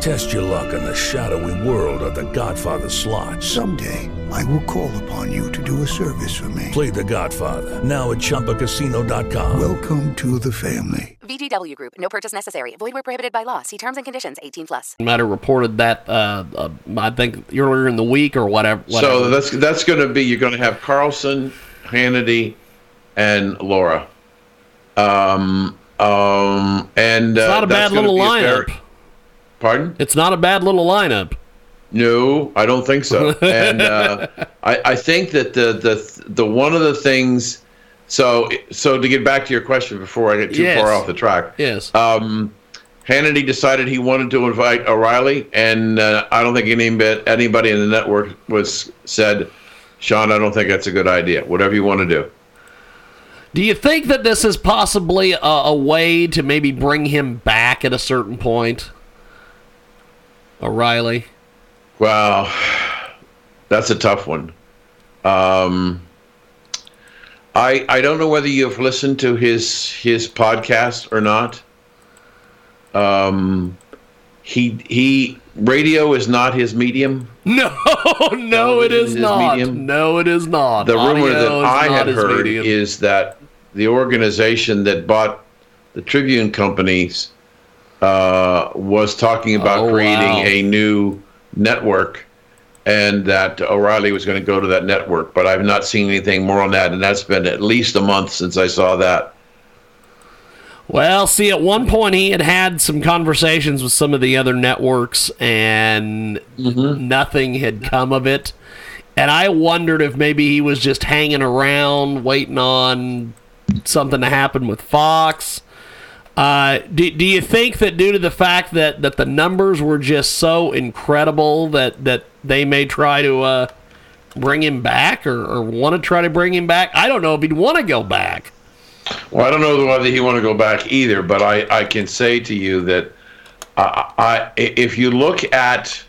Test your luck in the shadowy world of The Godfather slot. Someday, I will call upon you to do a service for me. Play The Godfather now at ChumbaCasino.com. Welcome to the family. VGW Group. No purchase necessary. Void where prohibited by law. See terms and conditions. 18 plus. Matter reported that uh, uh, I think earlier in the week or whatever. whatever. So that's that's going to be you're going to have Carlson, Hannity, and Laura. Um, um, and it's not uh, a bad little be a lineup. very- pardon? It's not a bad little lineup. No, I don't think so. and uh, I, I think that the the the one of the things. So so to get back to your question before I get too Yes. far off the track. Yes. Um, Hannity decided he wanted to invite O'Reilly, and uh, I don't think any bit anybody in the network was said, Sean, I don't think that's a good idea. Whatever you want to do. Do you think that this is possibly a, a way to maybe bring him back at a certain point? O'Reilly. Well, that's a tough one. Um, I I don't know whether you've listened to his his podcast or not. Um, he he radio is not his medium. No, no, it is not. medium? No, it is not. The rumor that I had heard medium. is that the organization that bought the Tribune companies uh, was talking about Oh, creating wow. a new network, and that O'Reilly was going to go to that network. But I've not seen anything more on that, and that's been at least a month since I saw that. Well, see, at one point he had had some conversations with some of the other networks, and Mm-hmm. nothing had come of it. And I wondered if maybe he was just hanging around, waiting on something to happen with Fox. Uh, do, do you think that due to the fact that, that the numbers were just so incredible that, that they may try to uh, bring him back or, or want to try to bring him back? I don't know if he'd want to go back. Well, I don't know whether he want to go back either, but I, I can say to you that I, I, if you look at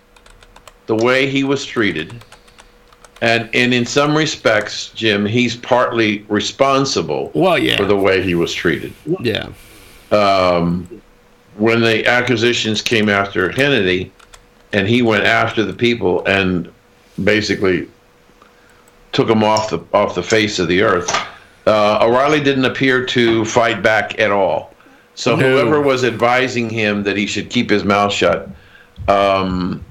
the way he was treated, and, and in some respects, Jim, he's partly responsible Well, yeah. for the way he was treated. Yeah. Um, when the acquisitions came after Hannity, and he went after the people and basically took them off the off the face of the earth. Uh, O'Reilly didn't appear to fight back at all. So No. whoever was advising him that he should keep his mouth shut, um,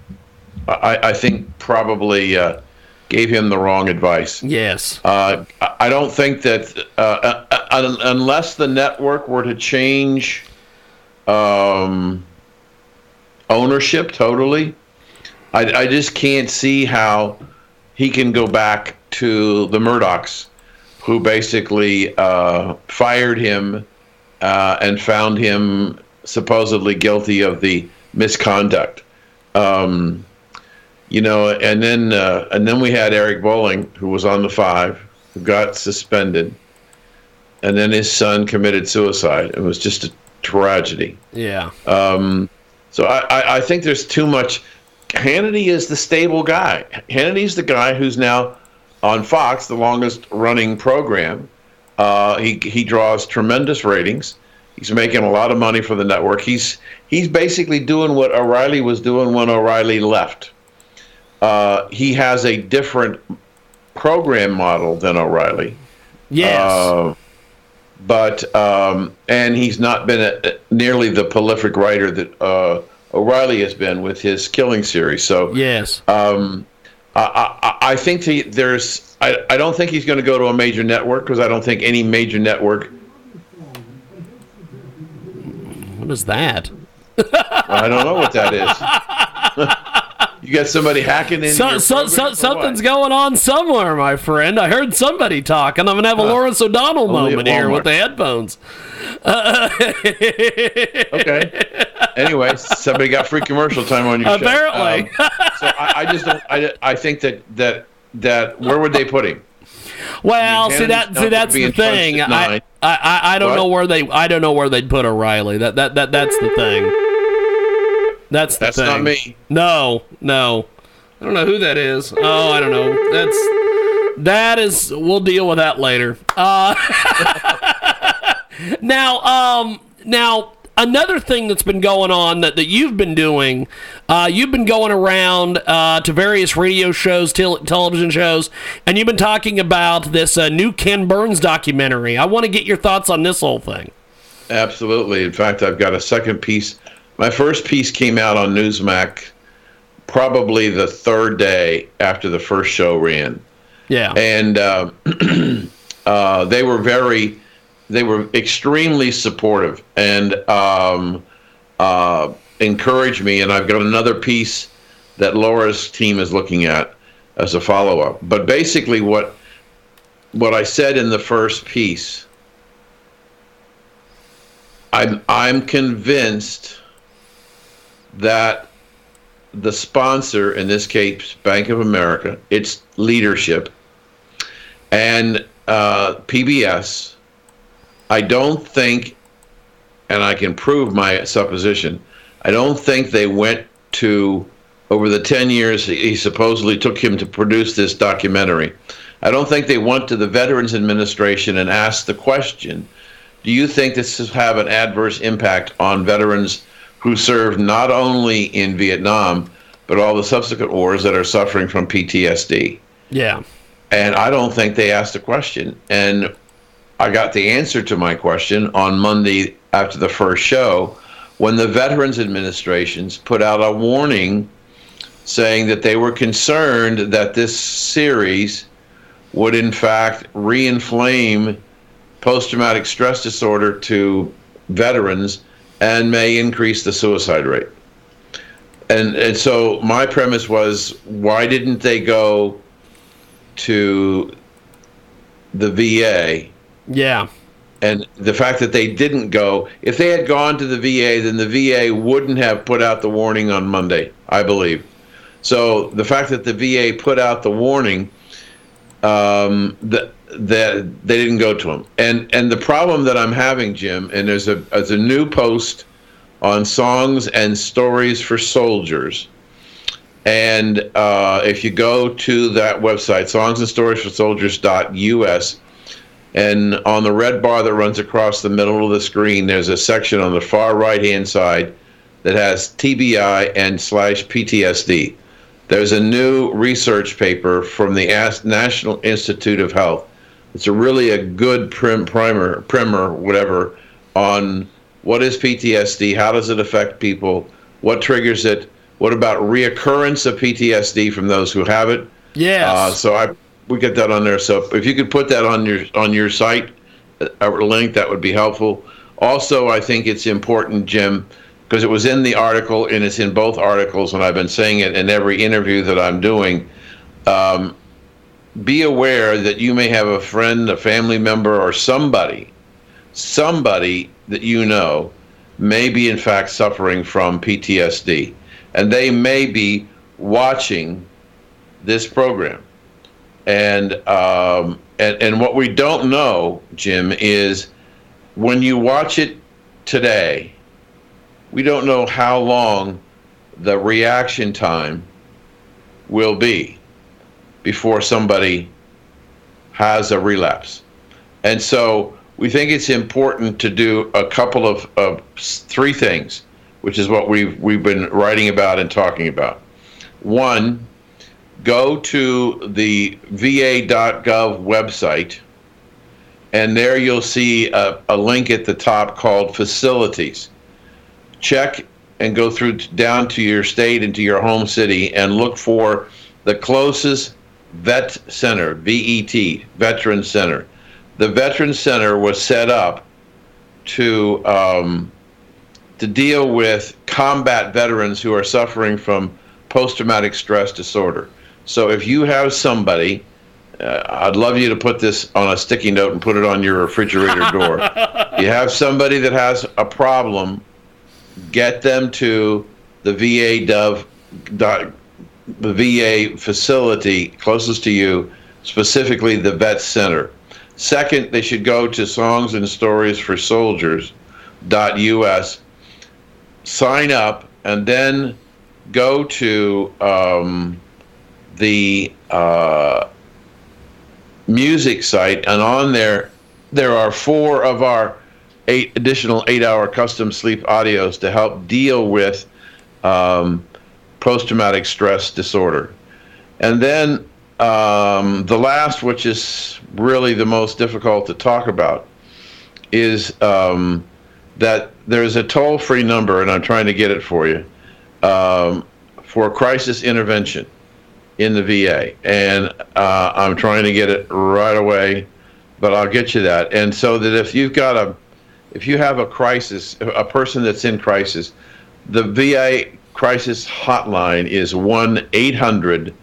I, I think probably uh, gave him the wrong advice. Yes. Uh, I I don't think that unless the network were to change um, ownership totally, I, I just can't see how he can go back to the Murdochs, who basically uh, fired him uh, and found him supposedly guilty of the misconduct. Um, you know, and then uh, and then we had Eric Bolling, who was on the five, who got suspended, and then his son committed suicide. It was just a tragedy. Yeah. Um, so I, I, I think there's too much. Hannity is the stable guy. Hannity's the guy who's now on Fox, the longest running program. Uh, he he draws tremendous ratings. He's making a lot of money for the network. He's he's basically doing what O'Reilly was doing when O'Reilly left. Uh, he has a different program model than O'Reilly. Yes. Uh, but um, and he's not been a, nearly the prolific writer that uh, O'Reilly has been with his Killing series. So yes. um, I, I, I think the, there's. I, I don't think he's going to go to a major network because I don't think any major network. What is that? I don't know what that is. you got somebody hacking in. So, so, so, something's going on somewhere, my friend. I heard somebody talking. I'm gonna have a Lawrence O'Donnell moment here with the headphones. okay. Anyway, somebody got free commercial time on your show. Apparently. Um, so I, I just don't. I, I think that that that where would they put him? Well, see that see that's the thing. I. I I I don't What? know where they I don't know where they'd put O'Reilly. That that that that's the thing. That's the That's thing. not me. No, no. I don't know who that is. Oh, I don't know. That's that is. We'll deal with that later. Uh, now, um, now another thing that's been going on that, that you've been doing, uh, you've been going around uh, to various radio shows, tel- television shows, and you've been talking about this uh, new Ken Burns documentary. I want to get your thoughts on this whole thing. Absolutely. In fact, I've got a second piece. My first piece came out on Newsmax probably the third day after the first show ran. Yeah. and uh, uh, they were very, they were extremely supportive and um, uh, encouraged me. And I've got another piece that Laura's team is looking at as a follow up. But basically, what what I said in the first piece, I'm I'm convinced that the sponsor, in this case, Bank of America, its leadership, and uh, PBS, I don't think, and I can prove my supposition, I don't think they went to, over the 10 years he supposedly took him to produce this documentary, I don't think they went to the Veterans Administration and asked the question do you think this will have an adverse impact on veterans who served not only in Vietnam, but all the subsequent wars that are suffering from PTSD? yeah. And I don't think they asked the question. And I got the answer to my question on Monday after the first show when the Veterans Administrations put out a warning saying that they were concerned that this series would, in fact, re-inflame post-traumatic stress disorder to veterans and may increase the suicide rate. And and so my premise was why didn't they go to the VA Yeah. and the fact that they didn't go if they had gone to the VA then the VA wouldn't have put out the warning on Monday I believe so the fact that the VA put out the warning um, that that they didn't go to them and and the problem that I'm having Jim and there's a there's a new post on songs and stories for soldiers and uh, if you go to that website, songs and stories for soldiers.us, and on the red bar that runs across the middle of the screen, there's a section on the far right hand side that has TBI and slash PTSD. There's a new research paper from the National Institute of Health. It's a really a good prim, primer, primer, whatever, on what is PTSD, how does it affect people, what triggers it, what about reoccurrence of PTSD from those who have it. Yes. Uh, so I we get that on there. So if you could put that on your on your site, uh, a link that would be helpful. Also, I think it's important, Jim, because it was in the article and it's in both articles, and I've been saying it in every interview that I'm doing. Um, be aware that you may have a friend, a family member, or somebody, somebody that you know, may be in fact suffering from PTSD, and they may be watching this program. And um, and and what we don't know, Jim, is when you watch it today, we don't know how long the reaction time will be before somebody has a relapse. And so we think it's important to do a couple of, of three things, which is what we've we've been writing about and talking about. One, go to the va.gov website, and there you'll see a, a link at the top called facilities. Check and go through down to your state and to your home city and look for the closest vet center, VET, Veteran Center. The Veteran Center was set up to um, to deal with combat veterans who are suffering from post-traumatic stress disorder. So if you have somebody, uh, I'd love you to put this on a sticky note and put it on your refrigerator door. you have somebody that has a problem, get them to the va.gov, the VA facility closest to you specifically the Vet Center. Second, they should go to Songs and Stories for Soldiers.us, sign up, and then go to um, the uh, music site, and on there, there are four of our eight additional eight-hour custom sleep audios to help deal with um, post-traumatic stress disorder. And then um, the last, which is really the most difficult to talk about, is um, that there's a toll-free number, and I'm trying to get it for you, um, for crisis intervention in the VA, and uh, I'm trying to get it right away, but I'll get you that. And so that if you've got a, if you have a crisis, a person that's in crisis, the VA crisis hotline is one eight hundred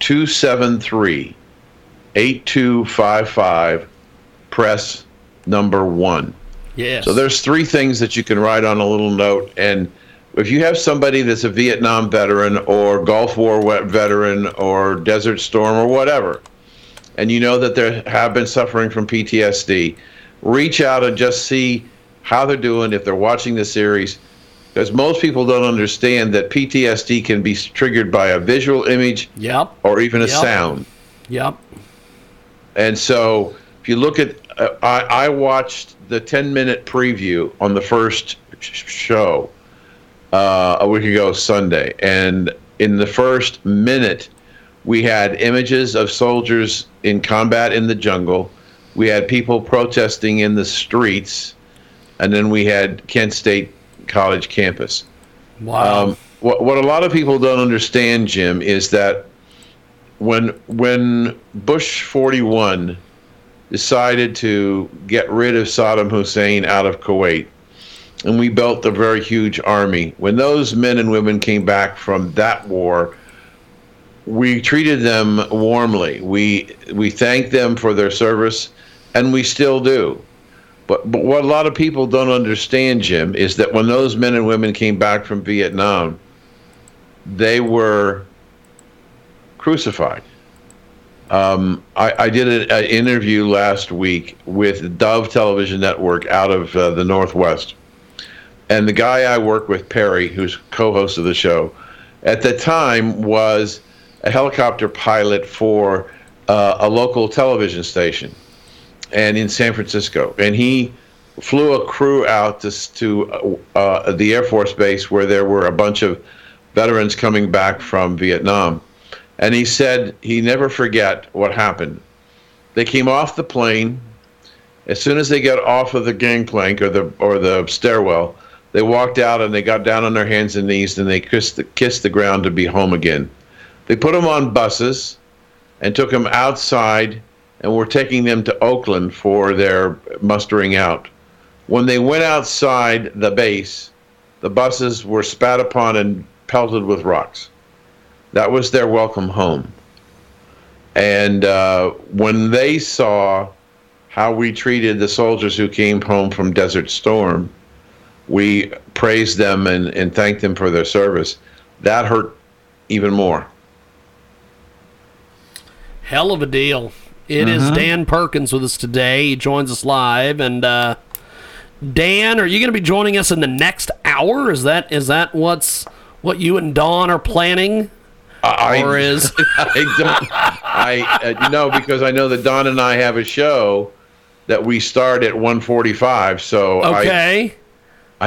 273 8255 press number 1 Yes. so there's three things that you can write on a little note and if you have somebody that's a Vietnam veteran or Gulf War veteran or Desert Storm or whatever and you know that they have been suffering from PTSD reach out and just see how they're doing if they're watching the series because most people don't understand that PTSD can be triggered by a visual image Yep. or even a Yep. sound. Yep. And so, if you look at, uh, I, I watched the 10 minute preview on the first show uh, a week ago Sunday, and in the first minute, we had images of soldiers in combat in the jungle. We had people protesting in the streets, and then we had Kent State College campus. Wow. Um, what what a lot of people don't understand, Jim, is that when when Bush 41 decided to get rid of Saddam Hussein out of Kuwait, and we built a very huge army. When those men and women came back from that war, we treated them warmly. We we thanked them for their service, and we still do. But, but what a lot of people don't understand, Jim, is that when those men and women came back from Vietnam, they were crucified. Um, I, I did an interview last week with Dove Television Network out of uh, the Northwest. And the guy I work with, Perry, who's co host of the show, at the time was a helicopter pilot for uh, a local television station and in San Francisco. And he flew a crew out to, to uh, the Air Force Base where there were a bunch of veterans coming back from Vietnam. And he said he never forget what happened. They came off the plane. As soon as they got off of the gangplank or the or the stairwell, they walked out and they got down on their hands and knees and they kissed the, kissed the ground to be home again. They put them on buses and took them outside and were taking them to Oakland for their mustering out. When they went outside the base, the buses were spat upon and pelted with rocks. That was their welcome home. And uh, when they saw how we treated the soldiers who came home from Desert Storm, we praised them and, and thanked them for their service. That hurt even more. Hell of a deal. It is Dan Perkins with us today. He joins us live, and uh, Dan, are you going to be joining us in the next hour? Is that is that what's what you and Dawn are planning? I, Or is- I don't I uh, no because I know that Don and I have a show that we start at 1:45 so Okay, I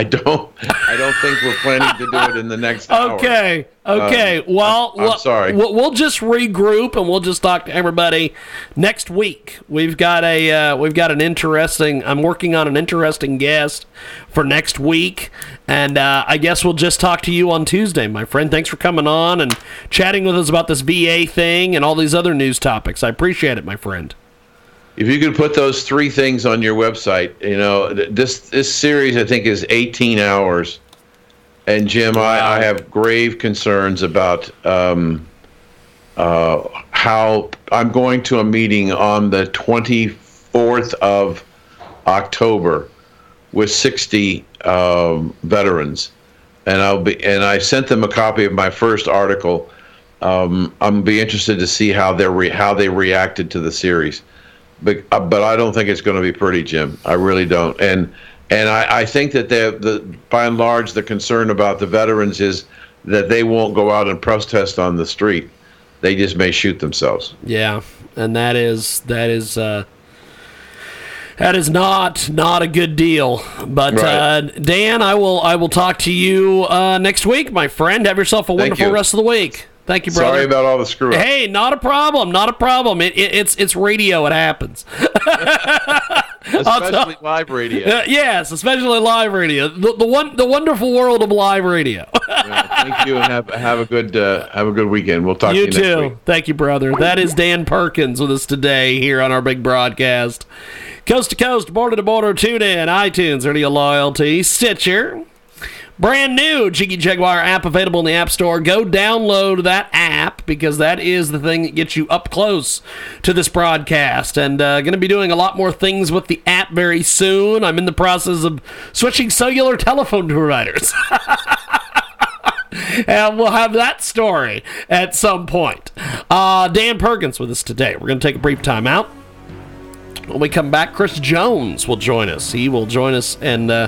don't I don't think we're planning to do it in the next hour. okay, okay. well, I'm we'll- sorry. We'll, we'll just regroup and we'll just talk to everybody next week. We've got a uh, we've got an interesting. I'm working on an interesting guest for next week, and uh, I guess we'll just talk to you on Tuesday, my friend. Thanks for coming on and chatting with us about this VA thing and all these other news topics. I appreciate it, my friend. If you could put those three things on your website, you know, this this series I think is 18 hours. And Jim, I, I have grave concerns about um, uh, how I'm going to a meeting on the 24th of October with 60 um, veterans, and I'll be and I sent them a copy of my first article, Um, I'm be interested to see how they re- how they reacted to the series, but uh, but I don't think it's going to be pretty, Jim. I really don't. And and I, I think that the by and large the concern about the veterans is that they won't go out and protest on the street. They just may shoot themselves. Yeah, and that is that is uh, that is not not a good deal. But Right. uh, Dan, I will I will talk to you uh, next week, my friend. Have yourself a wonderful you. rest of the week. Thank you, brother. Sorry about all the screw up. Hey, not a problem. Not a problem. It, it, it's it's radio. It happens. Especially live radio. Uh, yes, especially live radio. The, the one the wonderful world of live radio. Thank you, and have have a good uh, have a good weekend. We'll talk you to you next too. week. Thank you, brother. That is Dan Perkins with us today here on our big broadcast. Coast to coast, border to border, TuneIn, iTunes, Radio Loyalty, Stitcher. Brand new Jiggy Jaguar app available in the App Store. Go download that app because that is the thing that gets you up close to this broadcast. And uh, going to be doing a lot more things with the app very soon. I'm in the process of switching cellular telephone providers. and we'll have that story at some point. Uh, Dan Perkins with us today. We're going to take a brief time out. When we come back, Chris Jones will join us. He will join us and. uh,